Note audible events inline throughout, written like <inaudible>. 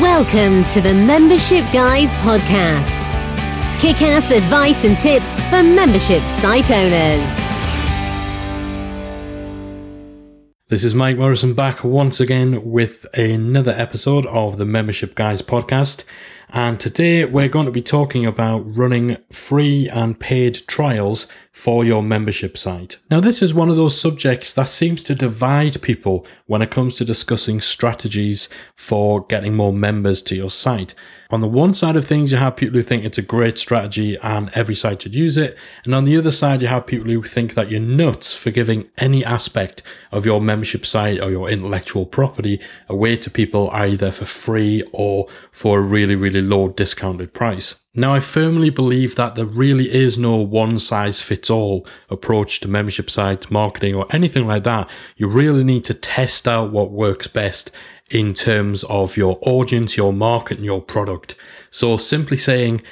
Welcome to the Membership Guys podcast. Kick ass advice and tips for membership site owners. This is Mike Morrison back once again with another episode of the Membership Guys podcast. And today we're going to be talking about running free and paid trials for your membership site. Now, this is one of those subjects that seems to divide people when it comes to discussing strategies for getting more members to your site. On the one side of things, you have people who think it's a great strategy and every site should use it. And on the other side, you have people who think that you're nuts for giving any aspect of your membership site or your intellectual property away to people either for free or for a really, really low discounted price. Now, I firmly believe that there really is no one size fits all approach to membership sites, marketing, or anything like that. You really need to test out what works best in terms of your audience, your market, and your product. So simply saying,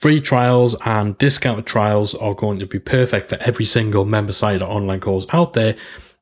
Free trials and discounted trials are going to be perfect for every single member site or online course out there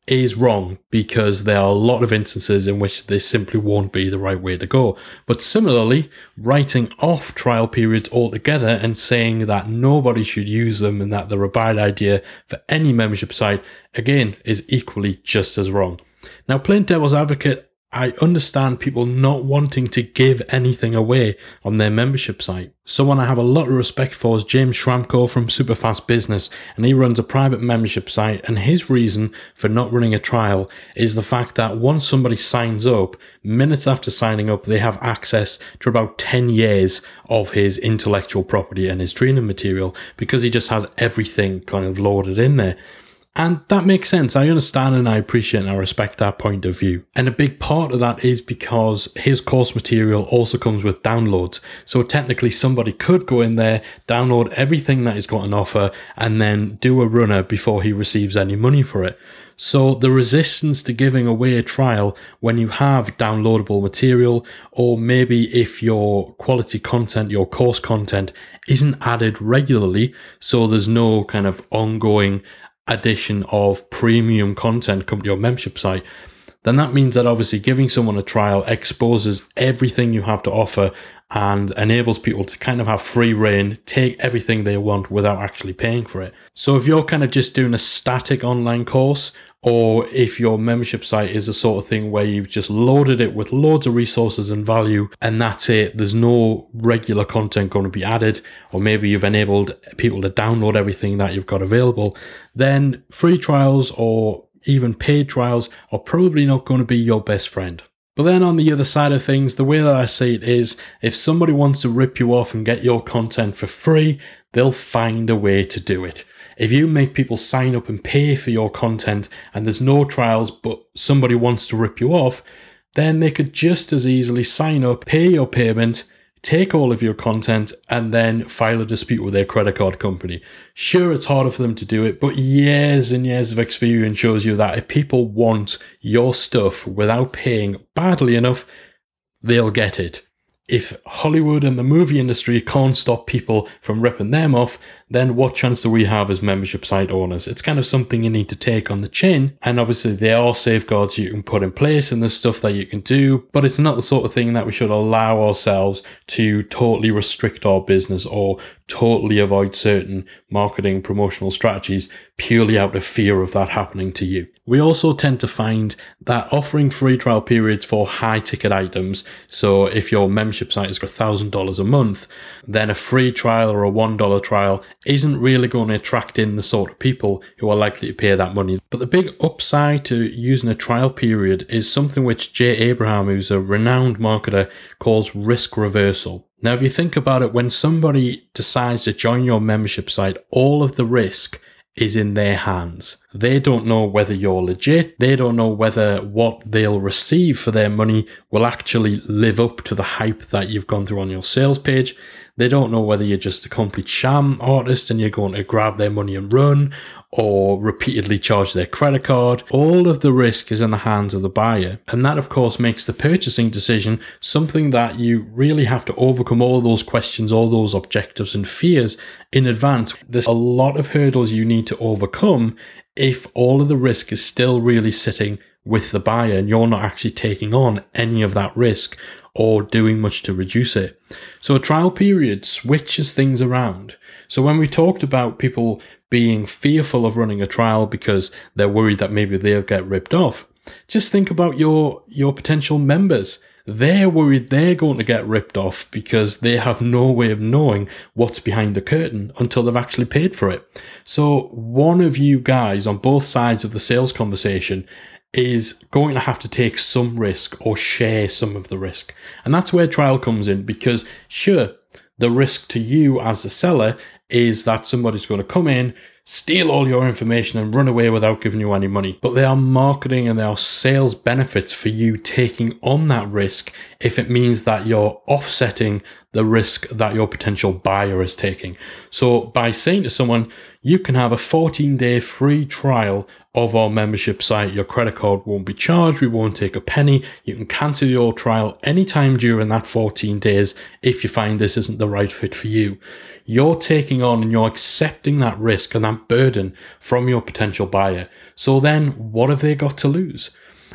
is wrong because there are a lot of instances in which this simply won't be the right way to go. But similarly, writing off trial periods altogether and saying that nobody should use them and that they're a bad idea for any membership site, again, is equally just as wrong. Now, playing devil's advocate, I understand people not wanting to give anything away on their membership site. Someone I have a lot of respect for is James Schramko from Superfast Business, and he runs a private membership site. And his reason for not running a trial is the fact that once somebody signs up, minutes after signing up, they have access to about 10 years of his intellectual property and his training material because he just has everything kind of loaded in there. And that makes sense. I understand and I appreciate and I respect that point of view. And a big part of that is because his course material also comes with downloads. So technically somebody could go in there, download everything that he's got on offer, and then do a runner before he receives any money for it. So the resistance to giving away a trial when you have downloadable material, or maybe if your quality content, your course content isn't added regularly, so there's no kind of ongoing addition of premium content come to your membership site, then that means that obviously giving someone a trial exposes everything you have to offer and enables people to kind of have free reign, take everything they want without actually paying for it. So if you're kind of just doing a static online course, or if your membership site is a sort of thing where you've just loaded it with loads of resources and value and that's it, there's no regular content going to be added, or maybe you've enabled people to download everything that you've got available, then free trials or even paid trials are probably not going to be your best friend. But then on the other side of things, the way that I see it is if somebody wants to rip you off and get your content for free, they'll find a way to do it. If you make people sign up and pay for your content and there's no trials, but somebody wants to rip you off, then they could just as easily sign up, pay your payment, take all of your content and then file a dispute with their credit card company. Sure, it's harder for them to do it, but years and years of experience shows you that if people want your stuff without paying badly enough, they'll get it if Hollywood and the movie industry can't stop people from ripping them off, then what chance do we have as membership site owners? It's kind of something you need to take on the chin. And obviously, there are safeguards you can put in place and there's stuff that you can do, but it's not the sort of thing that we should allow ourselves to totally restrict our business or totally avoid certain marketing promotional strategies purely out of fear of that happening to you. We also tend to find that offering free trial periods for high ticket items. So if your membership site got $1,000 a month, then a free trial or a $1 trial isn't really going to attract in the sort of people who are likely to pay that money. But the big upside to using a trial period is something which Jay Abraham, who's a renowned marketer, calls risk reversal. Now, if you think about it, when somebody decides to join your membership site, all of the risk is in their hands. They don't know whether you're legit. They don't know whether what they'll receive for their money will actually live up to the hype that you've gone through on your sales page. They don't know whether you're just a complete sham artist and you're going to grab their money and run or repeatedly charge their credit card. All of the risk is in the hands of the buyer. And that, of course, makes the purchasing decision something that you really have to overcome all those questions, all those objectives and fears in advance. There's a lot of hurdles you need to overcome if all of the risk is still really sitting with the buyer and you're not actually taking on any of that risk or doing much to reduce it. So a trial period switches things around. So when we talked about people being fearful of running a trial because they're worried that maybe they'll get ripped off, just think about your, your potential members they're worried they're going to get ripped off because they have no way of knowing what's behind the curtain until they've actually paid for it. So one of you guys on both sides of the sales conversation is going to have to take some risk or share some of the risk. And that's where trial comes in because sure, the risk to you as a seller is that somebody's going to come in, steal all your information and run away without giving you any money. But there are marketing and there are sales benefits for you taking on that risk if it means that you're offsetting the risk that your potential buyer is taking. So by saying to someone, you can have a 14 day free trial of our membership site. Your credit card won't be charged. We won't take a penny. You can cancel your trial anytime during that 14 days if you find this isn't the right fit for you. You're taking on and you're accepting that risk and that burden from your potential buyer. So then what have they got to lose?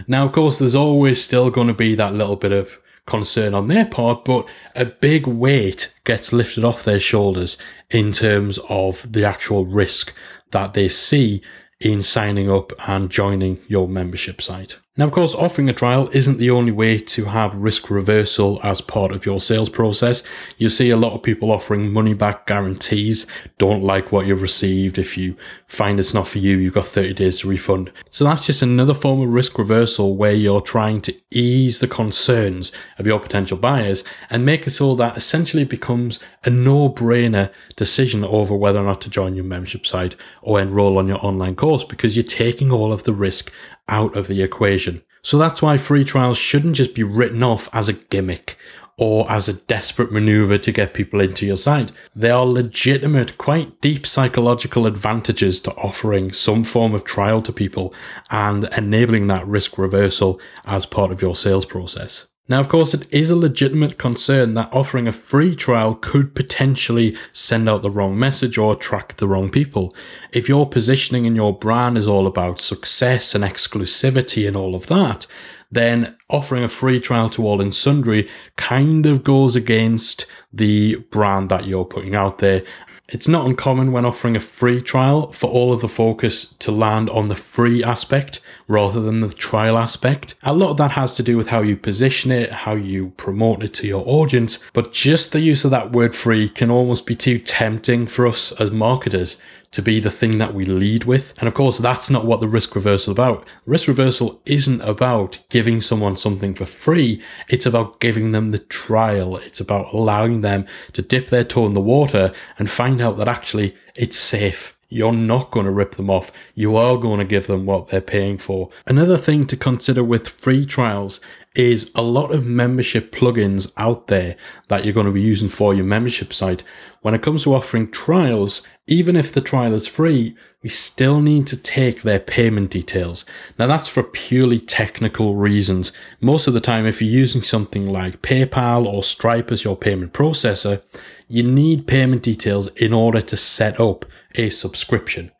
Now, of course, there's always still going to be that little bit of concern on their part, but a big weight gets lifted off their shoulders in terms of the actual risk that they see in signing up and joining your membership site. Now, of course, offering a trial isn't the only way to have risk reversal as part of your sales process. You see a lot of people offering money back guarantees. Don't like what you've received. If you find it's not for you, you've got 30 days to refund. So that's just another form of risk reversal where you're trying to ease the concerns of your potential buyers and make it so that essentially becomes a no brainer decision over whether or not to join your membership site or enroll on your online course because you're taking all of the risk out of the equation. So that's why free trials shouldn't just be written off as a gimmick or as a desperate maneuver to get people into your site. There are legitimate, quite deep psychological advantages to offering some form of trial to people and enabling that risk reversal as part of your sales process. Now, of course, it is a legitimate concern that offering a free trial could potentially send out the wrong message or attract the wrong people. If your positioning and your brand is all about success and exclusivity and all of that, then offering a free trial to all and sundry kind of goes against the brand that you're putting out there. It's not uncommon when offering a free trial for all of the focus to land on the free aspect rather than the trial aspect. A lot of that has to do with how you position it, how you promote it to your audience, but just the use of that word free can almost be too tempting for us as marketers to be the thing that we lead with. And of course, that's not what the risk reversal about. Risk reversal isn't about giving someone something for free. It's about giving them the trial. It's about allowing them to dip their toe in the water and find out that actually it's safe. You're not going to rip them off. You are going to give them what they're paying for. Another thing to consider with free trials is a lot of membership plugins out there that you're going to be using for your membership site. When it comes to offering trials, even if the trial is free, we still need to take their payment details. Now that's for purely technical reasons. Most of the time, if you're using something like PayPal or Stripe as your payment processor, you need payment details in order to set up a subscription.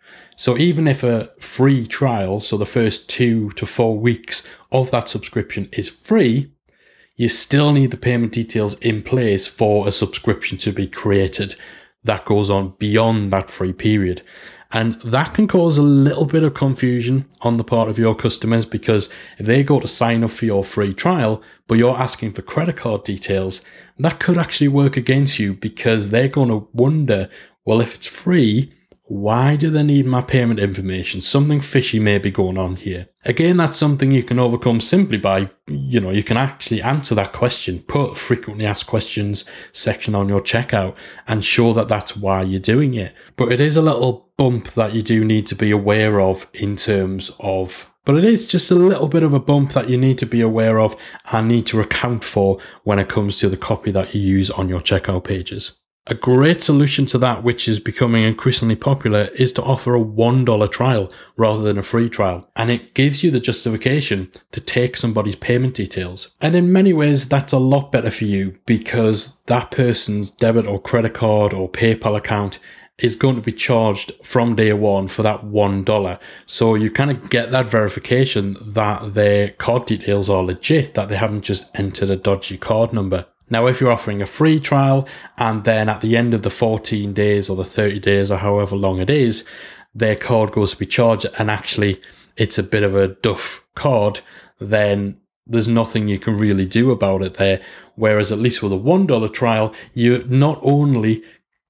So even if a free trial, so the first two to four weeks of that subscription is free, you still need the payment details in place for a subscription to be created that goes on beyond that free period. And that can cause a little bit of confusion on the part of your customers because if they go to sign up for your free trial, but you're asking for credit card details, that could actually work against you because they're going to wonder, well, if it's free, why do they need my payment information? Something fishy may be going on here. Again, that's something you can overcome simply by, you know, you can actually answer that question, put frequently asked questions section on your checkout and show that that's why you're doing it. But it is a little bump that you do need to be aware of in terms of but it is just a little bit of a bump that you need to be aware of and need to account for when it comes to the copy that you use on your checkout pages. A great solution to that, which is becoming increasingly popular, is to offer a $1 trial rather than a free trial. And it gives you the justification to take somebody's payment details. And in many ways, that's a lot better for you because that person's debit or credit card or PayPal account is going to be charged from day one for that $1. So you kind of get that verification that their card details are legit, that they haven't just entered a dodgy card number. Now, if you're offering a free trial and then at the end of the 14 days or the 30 days or however long it is, their card goes to be charged and actually it's a bit of a duff card, then there's nothing you can really do about it there. Whereas at least with a $1 trial, you're not only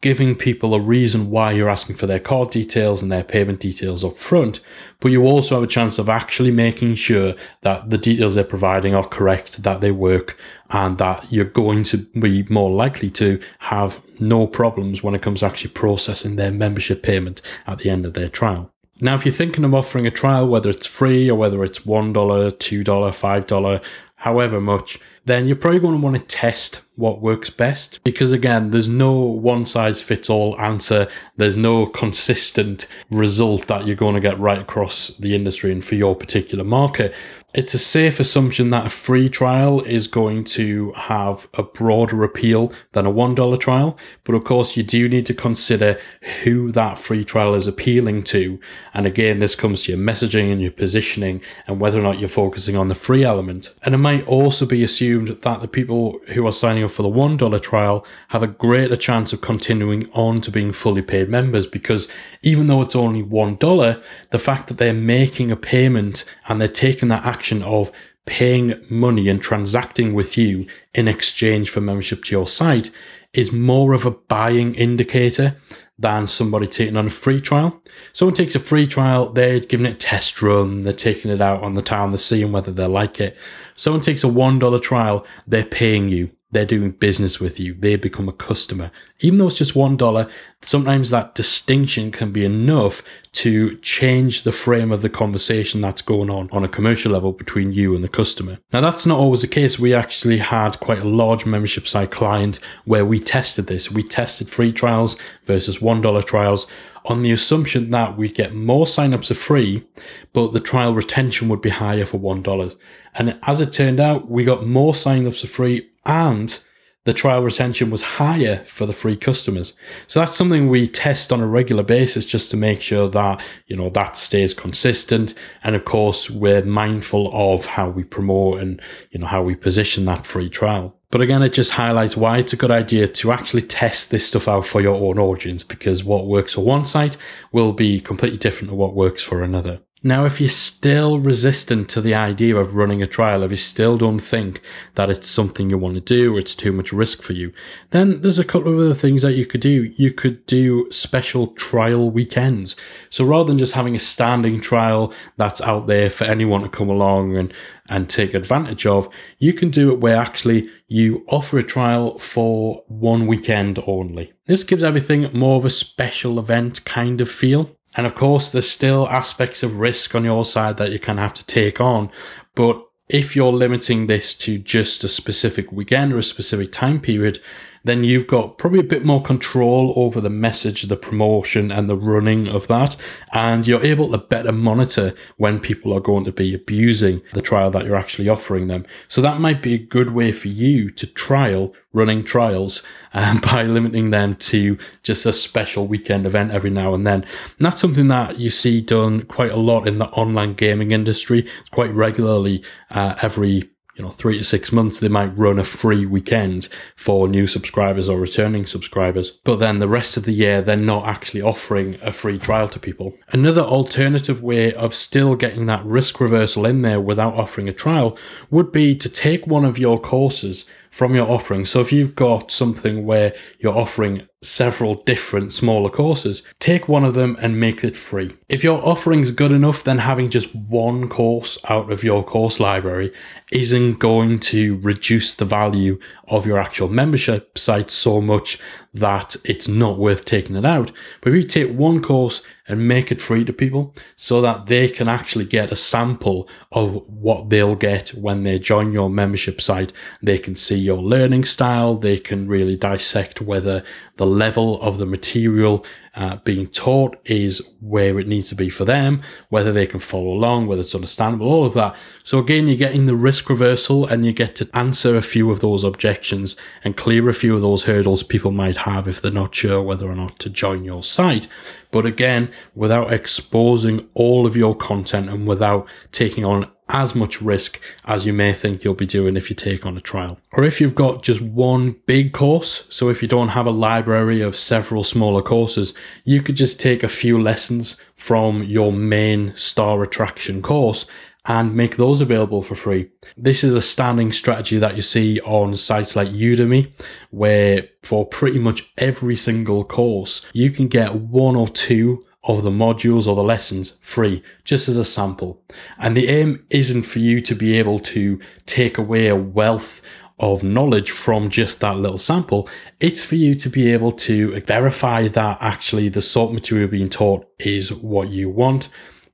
giving people a reason why you're asking for their card details and their payment details up front, but you also have a chance of actually making sure that the details they're providing are correct, that they work, and that you're going to be more likely to have no problems when it comes to actually processing their membership payment at the end of their trial. Now, if you're thinking of offering a trial, whether it's free or whether it's $1, $2, $5, however much, then you're probably going to want to test what works best. Because again there's no one size fits all answer. There's no consistent result that you're going to get right across the industry and for your particular market it's a safe assumption that a free trial is going to have a broader appeal than a $1 trial. But of course, you do need to consider who that free trial is appealing to. And again, this comes to your messaging and your positioning and whether or not you're focusing on the free element. And it might also be assumed that the people who are signing up for the $1 trial have a greater chance of continuing on to being fully paid members because even though it's only $1, the fact that they're making a payment and they're taking that action of paying money and transacting with you in exchange for membership to your site is more of a buying indicator than somebody taking on a free trial. Someone takes a free trial, they're giving it a test run, they're taking it out on the town, they're seeing whether they like it. Someone takes a $1 trial, they're paying you they're doing business with you. They become a customer. Even though it's just $1, sometimes that distinction can be enough to change the frame of the conversation that's going on on a commercial level between you and the customer. Now, that's not always the case. We actually had quite a large membership site client where we tested this. We tested free trials versus $1 trials on the assumption that we'd get more signups for free, but the trial retention would be higher for $1. And as it turned out, we got more signups for free and the trial retention was higher for the free customers. So that's something we test on a regular basis just to make sure that, you know, that stays consistent. And of course, we're mindful of how we promote and, you know, how we position that free trial. But again, it just highlights why it's a good idea to actually test this stuff out for your own audience because what works for one site will be completely different to what works for another. Now, if you're still resistant to the idea of running a trial, if you still don't think that it's something you want to do, or it's too much risk for you, then there's a couple of other things that you could do. You could do special trial weekends. So rather than just having a standing trial that's out there for anyone to come along and, and take advantage of, you can do it where actually you offer a trial for one weekend only. This gives everything more of a special event kind of feel. And of course, there's still aspects of risk on your side that you kind of have to take on. But if you're limiting this to just a specific weekend or a specific time period, then you've got probably a bit more control over the message, the promotion, and the running of that. And you're able to better monitor when people are going to be abusing the trial that you're actually offering them. So that might be a good way for you to trial running trials <laughs> um, by limiting them to just a special weekend event every now and then. And that's something that you see done quite a lot in the online gaming industry. Quite regularly, uh, every you know, three to six months, they might run a free weekend for new subscribers or returning subscribers. But then the rest of the year, they're not actually offering a free trial to people. Another alternative way of still getting that risk reversal in there without offering a trial would be to take one of your courses from your offering. So if you've got something where you're offering several different smaller courses, take one of them and make it free. If your offering's good enough, then having just one course out of your course library isn't going to reduce the value of your actual membership site so much that it's not worth taking it out. But if you take one course and make it free to people so that they can actually get a sample of what they'll get when they join your membership site. They can see your learning style. They can really dissect whether the level of the material uh, being taught is where it needs to be for them, whether they can follow along, whether it's understandable, all of that. So again, you're getting the risk reversal and you get to answer a few of those objections and clear a few of those hurdles people might have if they're not sure whether or not to join your site. But again, without exposing all of your content and without taking on as much risk as you may think you'll be doing if you take on a trial. Or if you've got just one big course, so if you don't have a library of several smaller courses, you could just take a few lessons from your main star attraction course and make those available for free. This is a standing strategy that you see on sites like Udemy, where for pretty much every single course, you can get one or two of the modules or the lessons free, just as a sample. And the aim isn't for you to be able to take away a wealth of knowledge from just that little sample. It's for you to be able to verify that actually the sort of material being taught is what you want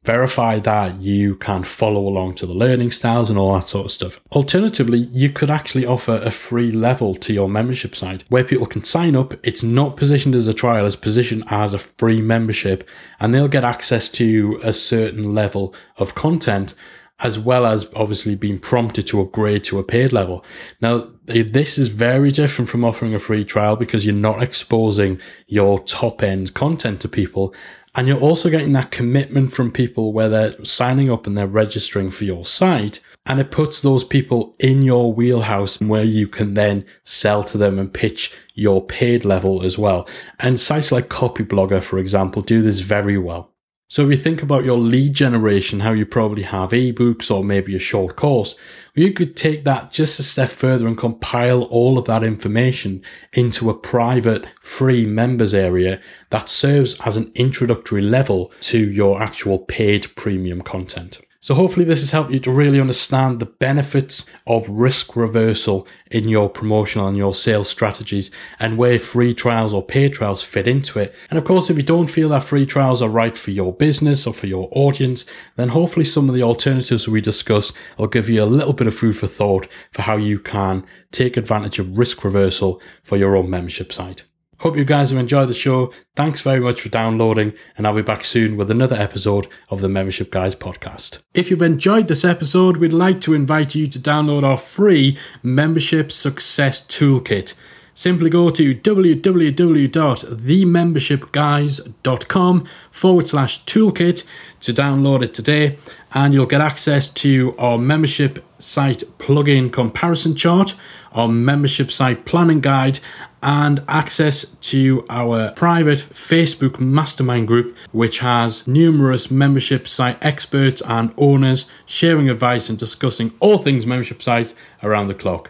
verify that you can follow along to the learning styles and all that sort of stuff. Alternatively, you could actually offer a free level to your membership site where people can sign up. It's not positioned as a trial, it's positioned as a free membership, and they'll get access to a certain level of content as well as obviously being prompted to upgrade to a paid level. Now, this is very different from offering a free trial because you're not exposing your top end content to people. And you're also getting that commitment from people where they're signing up and they're registering for your site. And it puts those people in your wheelhouse where you can then sell to them and pitch your paid level as well. And sites like Copyblogger, for example, do this very well. So if you think about your lead generation, how you probably have ebooks or maybe a short course, you could take that just a step further and compile all of that information into a private free members area that serves as an introductory level to your actual paid premium content. So hopefully this has helped you to really understand the benefits of risk reversal in your promotional and your sales strategies and where free trials or paid trials fit into it. And of course, if you don't feel that free trials are right for your business or for your audience, then hopefully some of the alternatives we discuss will give you a little bit of food for thought for how you can take advantage of risk reversal for your own membership site. Hope you guys have enjoyed the show. Thanks very much for downloading, and I'll be back soon with another episode of the Membership Guys podcast. If you've enjoyed this episode, we'd like to invite you to download our free Membership Success Toolkit. Simply go to www.themembershipguys.com forward slash toolkit to download it today, and you'll get access to our membership site plugin comparison chart, our membership site planning guide, and access to our private Facebook mastermind group, which has numerous membership site experts and owners sharing advice and discussing all things membership sites around the clock.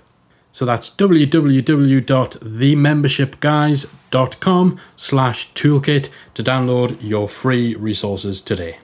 So that's www.themembershipguys.com slash toolkit to download your free resources today.